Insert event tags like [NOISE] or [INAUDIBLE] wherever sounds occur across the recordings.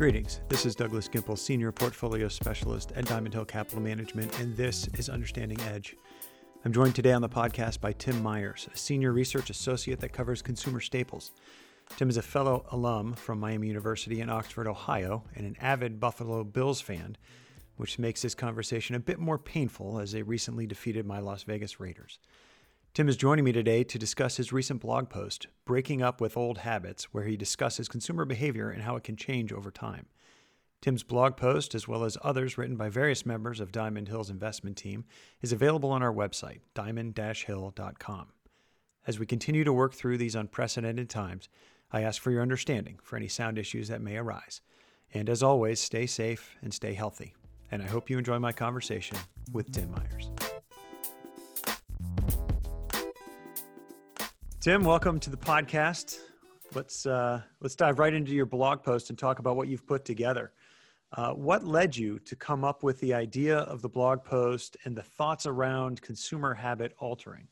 Greetings. This is Douglas Gimple, Senior Portfolio Specialist at Diamond Hill Capital Management, and this is Understanding Edge. I'm joined today on the podcast by Tim Myers, a Senior Research Associate that covers consumer staples. Tim is a fellow alum from Miami University in Oxford, Ohio, and an avid Buffalo Bills fan, which makes this conversation a bit more painful as they recently defeated my Las Vegas Raiders. Tim is joining me today to discuss his recent blog post, Breaking Up with Old Habits, where he discusses consumer behavior and how it can change over time. Tim's blog post, as well as others written by various members of Diamond Hill's investment team, is available on our website, diamond hill.com. As we continue to work through these unprecedented times, I ask for your understanding for any sound issues that may arise. And as always, stay safe and stay healthy. And I hope you enjoy my conversation with Tim Myers. Tim, welcome to the podcast. Let's uh, let's dive right into your blog post and talk about what you've put together. Uh, what led you to come up with the idea of the blog post and the thoughts around consumer habit altering?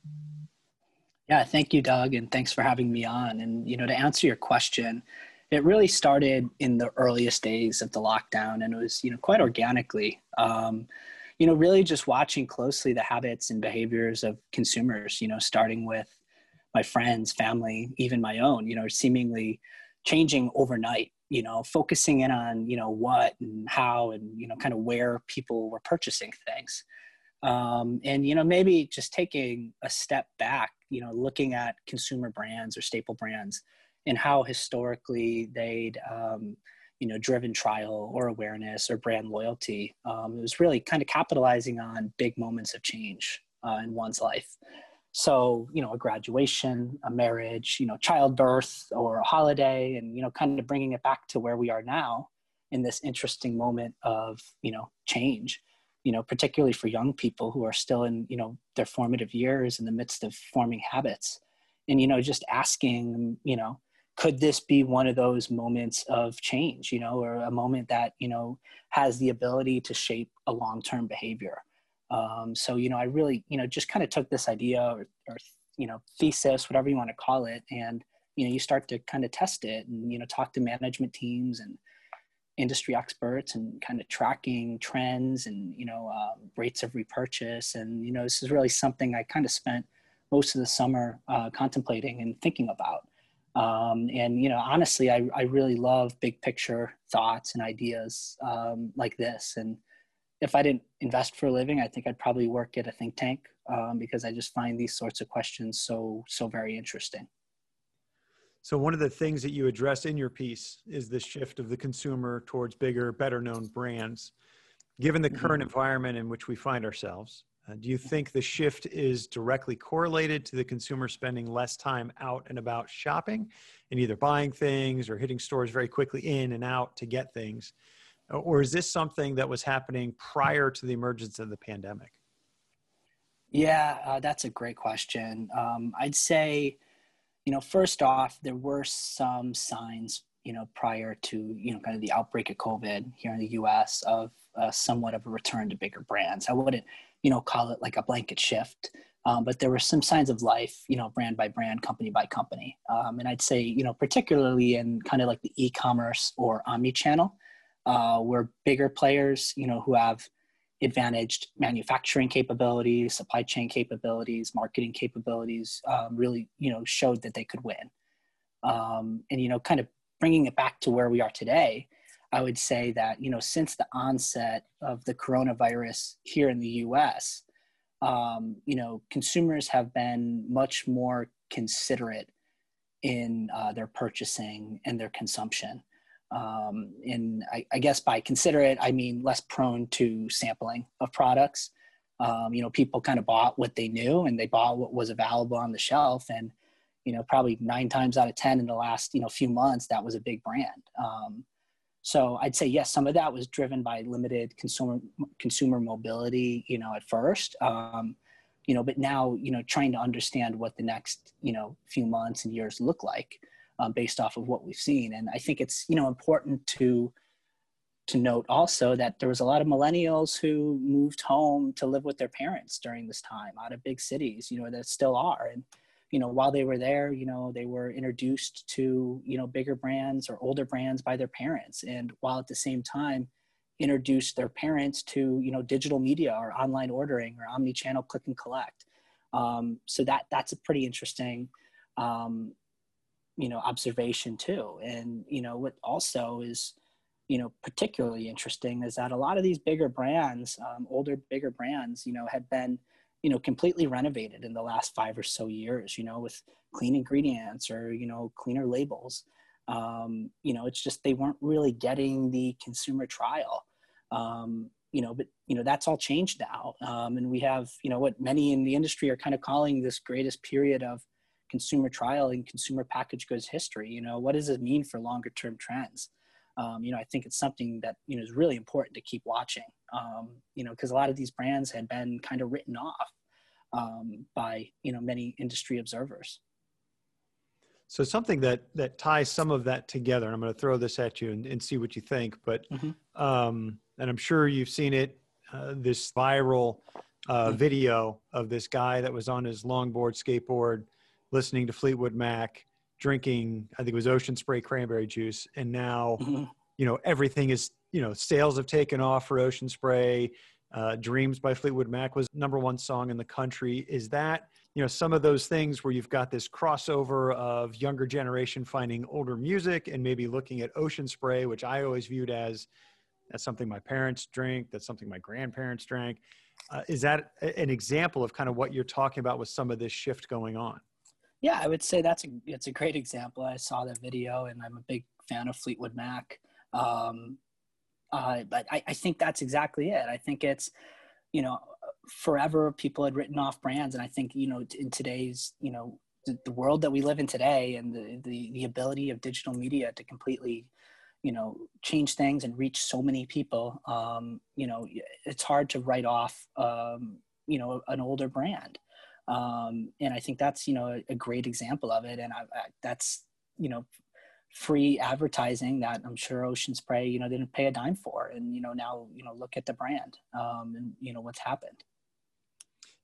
Yeah, thank you, Doug, and thanks for having me on. And you know, to answer your question, it really started in the earliest days of the lockdown, and it was you know quite organically. Um, you know, really just watching closely the habits and behaviors of consumers. You know, starting with my friends, family, even my own, you know, seemingly changing overnight, you know, focusing in on, you know, what and how and, you know, kind of where people were purchasing things. Um, and, you know, maybe just taking a step back, you know, looking at consumer brands or staple brands and how historically they'd, um, you know, driven trial or awareness or brand loyalty. Um, it was really kind of capitalizing on big moments of change uh, in one's life. So, you know, a graduation, a marriage, you know, childbirth or a holiday, and, you know, kind of bringing it back to where we are now in this interesting moment of, you know, change, you know, particularly for young people who are still in, you know, their formative years in the midst of forming habits. And, you know, just asking, you know, could this be one of those moments of change, you know, or a moment that, you know, has the ability to shape a long term behavior? Um, so, you know, I really, you know, just kind of took this idea or, or, you know, thesis, whatever you want to call it, and, you know, you start to kind of test it and, you know, talk to management teams and industry experts and kind of tracking trends and, you know, uh, rates of repurchase. And, you know, this is really something I kind of spent most of the summer uh, contemplating and thinking about. Um, and you know honestly I, I really love big picture thoughts and ideas um, like this and if I didn't invest for a living, I think I'd probably work at a think tank um, because I just find these sorts of questions so so very interesting. So one of the things that you address in your piece is the shift of the consumer towards bigger, better known brands. Given the current mm-hmm. environment in which we find ourselves, uh, do you think the shift is directly correlated to the consumer spending less time out and about shopping and either buying things or hitting stores very quickly in and out to get things? Or is this something that was happening prior to the emergence of the pandemic? Yeah, uh, that's a great question. Um, I'd say, you know, first off, there were some signs, you know, prior to, you know, kind of the outbreak of COVID here in the US of uh, somewhat of a return to bigger brands. I wouldn't, you know, call it like a blanket shift, um, but there were some signs of life, you know, brand by brand, company by company. Um, and I'd say, you know, particularly in kind of like the e commerce or omni channel uh, we're bigger players, you know, who have advantaged manufacturing capabilities, supply chain capabilities, marketing capabilities, um, really, you know, showed that they could win. Um, and, you know, kind of bringing it back to where we are today, I would say that, you know, since the onset of the coronavirus here in the US, um, you know, consumers have been much more considerate in uh, their purchasing and their consumption um, and I, I, guess by considerate I mean less prone to sampling of products. Um, you know, people kind of bought what they knew and they bought what was available on the shelf, and you know, probably nine times out of ten in the last you know few months that was a big brand. Um, so I'd say yes, some of that was driven by limited consumer consumer mobility. You know, at first. Um, you know, but now you know, trying to understand what the next you know few months and years look like um, based off of what we've seen. And I think it's you know important to to note also that there was a lot of millennials who moved home to live with their parents during this time out of big cities. You know, that still are and you know, while they were there, you know, they were introduced to, you know, bigger brands or older brands by their parents. And while at the same time, introduced their parents to, you know, digital media or online ordering or omni-channel click and collect. Um, so that that's a pretty interesting, um, you know, observation too. And, you know, what also is, you know, particularly interesting is that a lot of these bigger brands, um, older, bigger brands, you know, had been, you know completely renovated in the last five or so years you know with clean ingredients or you know cleaner labels um, you know it's just they weren't really getting the consumer trial um, you know but you know that's all changed now um, and we have you know what many in the industry are kind of calling this greatest period of consumer trial in consumer package goods history you know what does it mean for longer term trends um, you know i think it's something that you know is really important to keep watching um, you know, because a lot of these brands had been kind of written off um, by you know many industry observers. So something that that ties some of that together, and I'm going to throw this at you and, and see what you think. But mm-hmm. um, and I'm sure you've seen it, uh, this viral uh, mm-hmm. video of this guy that was on his longboard skateboard, listening to Fleetwood Mac, drinking I think it was Ocean Spray cranberry juice, and now mm-hmm. you know everything is you know, sales have taken off for Ocean Spray. Uh, Dreams by Fleetwood Mac was number one song in the country. Is that, you know, some of those things where you've got this crossover of younger generation finding older music and maybe looking at Ocean Spray, which I always viewed as that's something my parents drink, that's something my grandparents drank. Uh, is that an example of kind of what you're talking about with some of this shift going on? Yeah, I would say that's a it's a great example. I saw the video, and I'm a big fan of Fleetwood Mac. Um, uh, but I, I think that's exactly it. I think it's, you know, forever people had written off brands. And I think, you know, in today's, you know, the, the world that we live in today and the, the, the ability of digital media to completely, you know, change things and reach so many people, um, you know, it's hard to write off, um, you know, an older brand. Um, and I think that's, you know, a, a great example of it. And I, I, that's, you know, free advertising that I'm sure Ocean Spray, you know, didn't pay a dime for. And, you know, now, you know, look at the brand um, and, you know, what's happened.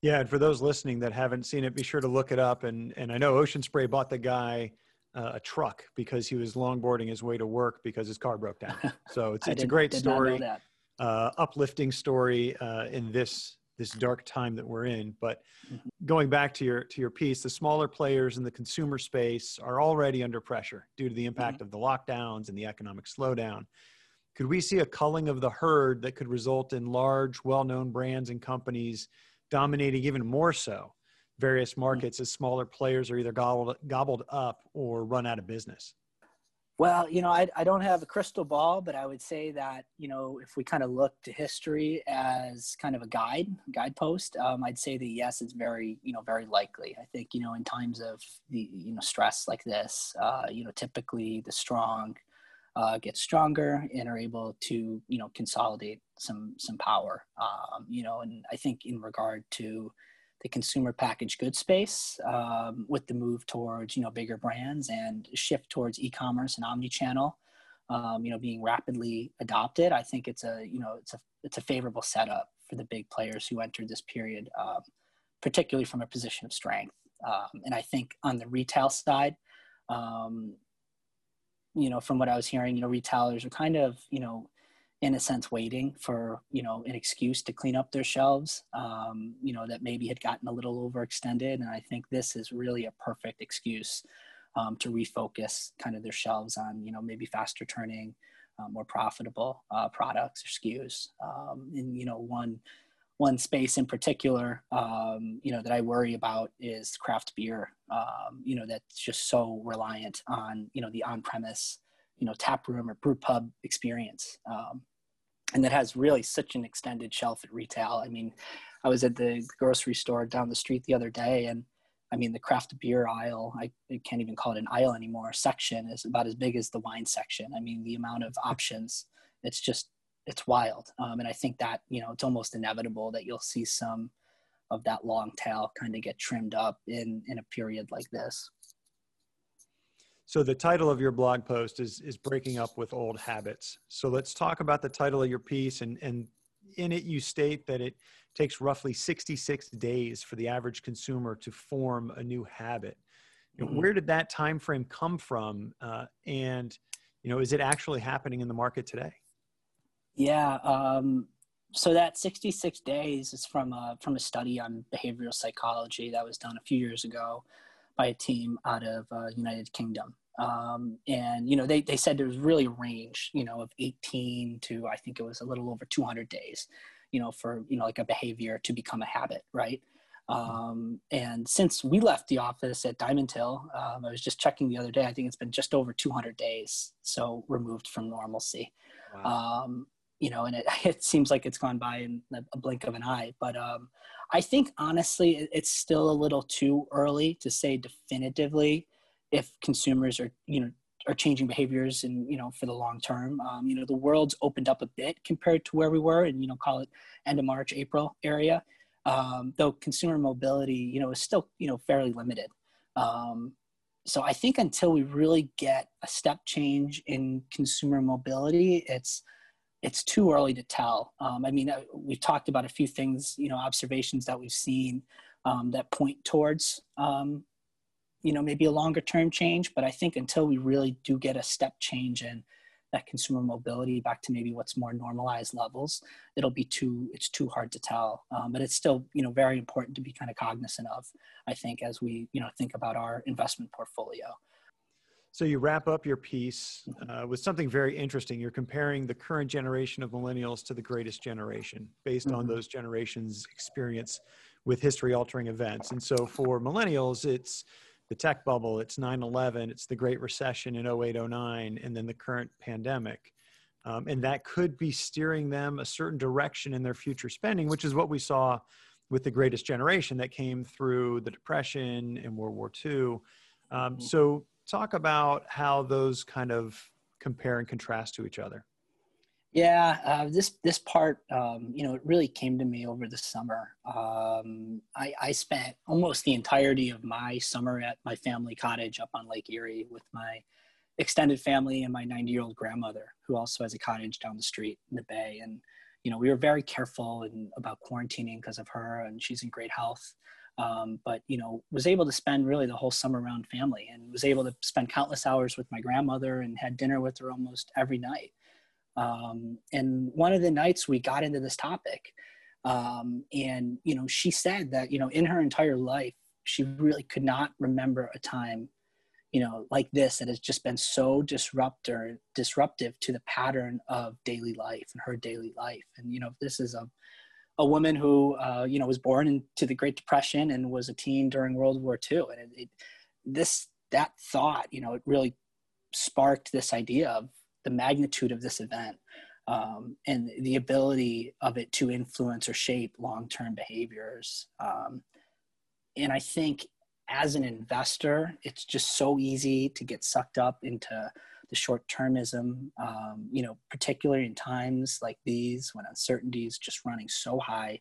Yeah. And for those listening that haven't seen it, be sure to look it up. And, and I know Ocean Spray bought the guy uh, a truck because he was longboarding his way to work because his car broke down. [LAUGHS] So it's, it's a great story, uh, uplifting story uh, in this this dark time that we're in. But mm-hmm. going back to your to your piece, the smaller players in the consumer space are already under pressure due to the impact mm-hmm. of the lockdowns and the economic slowdown. Could we see a culling of the herd that could result in large, well-known brands and companies dominating even more so various mm-hmm. markets mm-hmm. as smaller players are either gobbled, gobbled up or run out of business? Well, you know, I, I don't have a crystal ball, but I would say that, you know, if we kind of look to history as kind of a guide, guidepost, um, I'd say that yes, it's very, you know, very likely. I think, you know, in times of the, you know, stress like this, uh, you know, typically the strong uh, get stronger and are able to, you know, consolidate some, some power, um, you know, and I think in regard to, the consumer packaged goods space um, with the move towards you know bigger brands and shift towards e-commerce and omni-channel um, you know being rapidly adopted i think it's a you know it's a it's a favorable setup for the big players who entered this period um, particularly from a position of strength. Um, and i think on the retail side um, you know from what i was hearing you know retailers are kind of you know in a sense waiting for you know an excuse to clean up their shelves um, you know that maybe had gotten a little overextended. And i think this is really a perfect excuse um, to refocus kind of their shelves on you know maybe faster turning uh, more profitable uh, products or skus. Um, and you know one one space in particular um, you know that i worry about is craft beer um, you know that's just so reliant on you know the on-premise you know tap room or brew pub experience. Um, and that has really such an extended shelf at retail. I mean, I was at the grocery store down the street the other day, and I mean, the craft beer aisle, I, I can't even call it an aisle anymore, section is about as big as the wine section. I mean, the amount of options, it's just, it's wild. Um, and I think that, you know, it's almost inevitable that you'll see some of that long tail kind of get trimmed up in, in a period like this. So the title of your blog post is is breaking up with old habits. So let's talk about the title of your piece and and in it you state that it takes roughly 66 days for the average consumer to form a new habit. You know, mm-hmm. Where did that time frame come from? Uh, and you know, is it actually happening in the market today? Yeah. Um, so that 66 days is from a, from a study on behavioral psychology that was done a few years ago by a team out of uh, United Kingdom. Um, and you know they, they said there was really a range you know of 18 to i think it was a little over 200 days you know for you know like a behavior to become a habit right um, and since we left the office at Diamond Hill, um, I was just checking the other day. I think it's been just over 200 days, so removed from normalcy. Wow. Um, you know, and it, [LAUGHS] it seems like it's gone by in a blink of an eye. But um, I think honestly, it's still a little too early to say definitively if consumers are, you know, are changing behaviors and you know for the long term. Um, you know, the world's opened up a bit compared to where we were, and you know, call it end of March, April area um, though consumer mobility, you know, is still, you know, fairly limited. Um, so I think until we really get a step change in consumer mobility, it's it's too early to tell. Um, I mean, uh, we've talked about a few things, you know, observations that we've seen um, that point towards, um, you know, maybe a longer term change. But I think until we really do get a step change in that consumer mobility back to maybe what's more normalized levels, it'll be too it's too hard to tell. Um, but it's still you know very important to be kind of cognizant of. I think as we you know think about our investment portfolio. So you wrap up your piece uh, with something very interesting. You're comparing the current generation of millennials to the greatest generation based mm-hmm. on those generations' experience with history altering events. And so for millennials, it's the tech bubble, it's 9 11, it's the Great Recession in 08, 09, and then the current pandemic. Um, and that could be steering them a certain direction in their future spending, which is what we saw with the greatest generation that came through the Depression and World War II. Um, mm-hmm. so, talk about how those kind of compare and contrast to each other. Yeah, uh, this this part, um, you know, it really came to me over the summer. Um, I, I, spent almost the entirety of my summer at my family cottage up on Lake Erie with my extended family and my 90 year old grandmother, who also has a cottage down the street in the bay. And you know, we were very careful and about quarantining because of her, and she's in great health. Um, but you know, was able to spend really the whole summer around family, and was able to spend countless hours with my grandmother and had dinner with her almost every night um, and one of the nights we got into this topic, um, and you know, she said that you know, in her entire life, she really could not remember a time, you know, like this that has just been so disruptor disruptive to the pattern of daily life and her daily life. And you know, this is a a woman who uh, you know was born into the Great Depression and was a teen during World War II, and it, it, this that thought, you know, it really sparked this idea of the magnitude of this event um, and the ability of it to influence or shape long-term behaviors. Um, and i think as an investor it's just so easy to get sucked up into the short-termism um, you know particularly in times like these when uncertainty is just running so high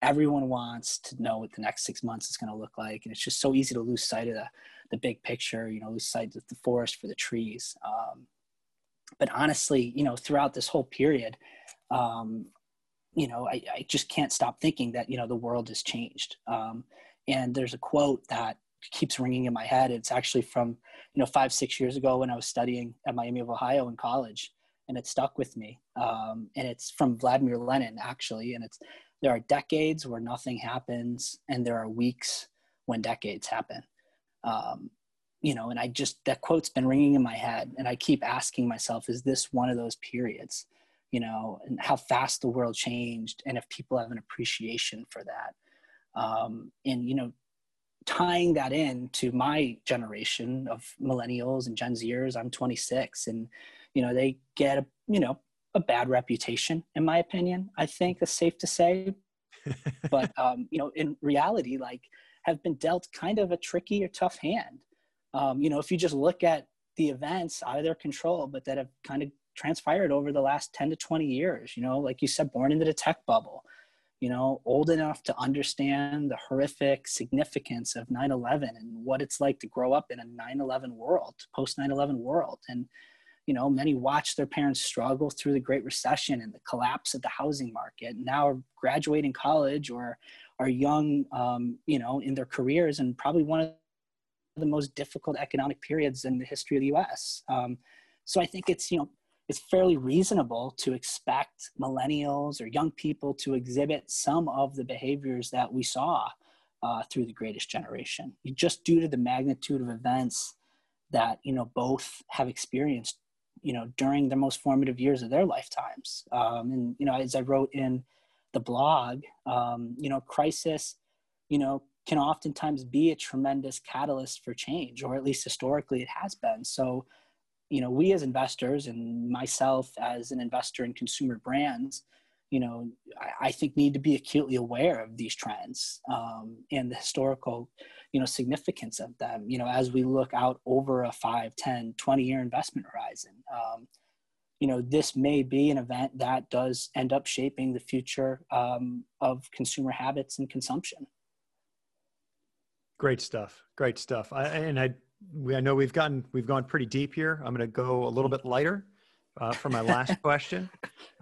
everyone wants to know what the next six months is going to look like and it's just so easy to lose sight of the, the big picture you know lose sight of the forest for the trees um, but honestly, you know, throughout this whole period, um, you know, I, I, just can't stop thinking that, you know, the world has changed. Um, and there's a quote that keeps ringing in my head. It's actually from, you know, five, six years ago when I was studying at Miami of Ohio in college and it stuck with me. Um, and it's from Vladimir Lenin actually. And it's, there are decades where nothing happens and there are weeks when decades happen. Um, you know, and I just, that quote's been ringing in my head. And I keep asking myself, is this one of those periods? You know, and how fast the world changed, and if people have an appreciation for that. Um, and, you know, tying that in to my generation of millennials and Gen Zers, I'm 26, and, you know, they get, a, you know, a bad reputation, in my opinion, I think it's safe to say. [LAUGHS] but, um, you know, in reality, like, have been dealt kind of a tricky or tough hand um, you know, if you just look at the events out of their control, but that have kind of transpired over the last 10 to 20 years, you know, like you said, born into the tech bubble, you know, old enough to understand the horrific significance of 9 11 and what it's like to grow up in a 9 11 world, post 9 11 world. And, you know, many watched their parents struggle through the Great Recession and the collapse of the housing market. and Now are graduating college or are young, um, you know, in their careers and probably one of the most difficult economic periods in the history of the U.S. Um, so I think it's you know it's fairly reasonable to expect millennials or young people to exhibit some of the behaviors that we saw uh, through the greatest generation, just due to the magnitude of events that you know both have experienced you know during the most formative years of their lifetimes. Um, and you know as i wrote in the blog um, you know crisis you know can oftentimes be a tremendous catalyst for change or at least historically it has been. So you know we as investors and myself as an investor in consumer brands you know I, I think need to be acutely aware of these trends um, and the historical you know significance of them you know as we look out over a 5 10 20 year investment horizon. Um, you know this may be an event that does end up shaping the future um, of consumer habits and consumption. Great stuff. Great stuff. I, and i we, i know we've gotten we've gone pretty deep here i'm going to go a little bit lighter uh, for my last [LAUGHS] question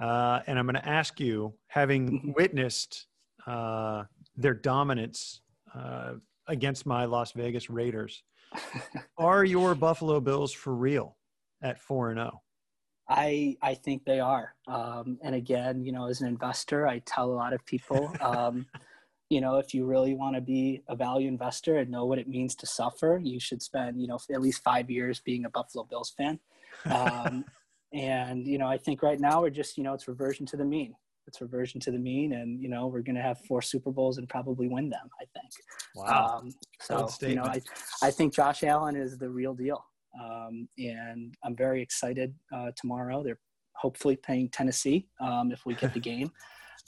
uh, and i'm going to ask you having mm-hmm. witnessed uh, their dominance uh, against my Las Vegas Raiders. [LAUGHS] are your Buffalo Bills for real at 4 and 0? I I think they are. Um, and again, you know, as an investor, I tell a lot of people, um, you know, if you really want to be a value investor and know what it means to suffer, you should spend, you know, at least five years being a Buffalo Bills fan. Um, [LAUGHS] and you know, I think right now we're just, you know, it's reversion to the mean. It's reversion to the mean and you know we're going to have four super bowls and probably win them i think. Wow. Um, so you know I, I think josh allen is the real deal. Um, and i'm very excited uh, tomorrow. They're hopefully playing tennessee um, if we get the [LAUGHS] game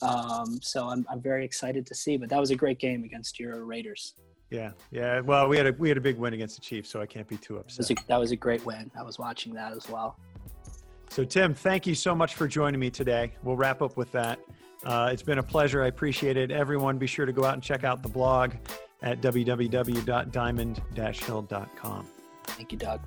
um, so I'm, I'm very excited to see but that was a great game against your raiders yeah, yeah. Well, we had a we had a big win against the Chiefs, so I can't be too upset. That was a, that was a great win. I was watching that as well. So, Tim, thank you so much for joining me today. We'll wrap up with that. Uh, it's been a pleasure. I appreciate it. Everyone, be sure to go out and check out the blog at www.diamond-hill.com. Thank you, Doug.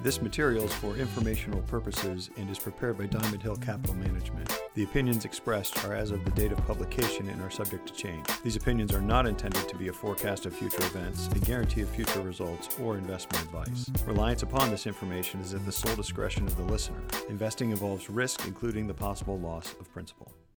This material is for informational purposes and is prepared by Diamond Hill Capital Management. The opinions expressed are as of the date of publication and are subject to change. These opinions are not intended to be a forecast of future events, a guarantee of future results, or investment advice. Reliance upon this information is at the sole discretion of the listener. Investing involves risk, including the possible loss of principal.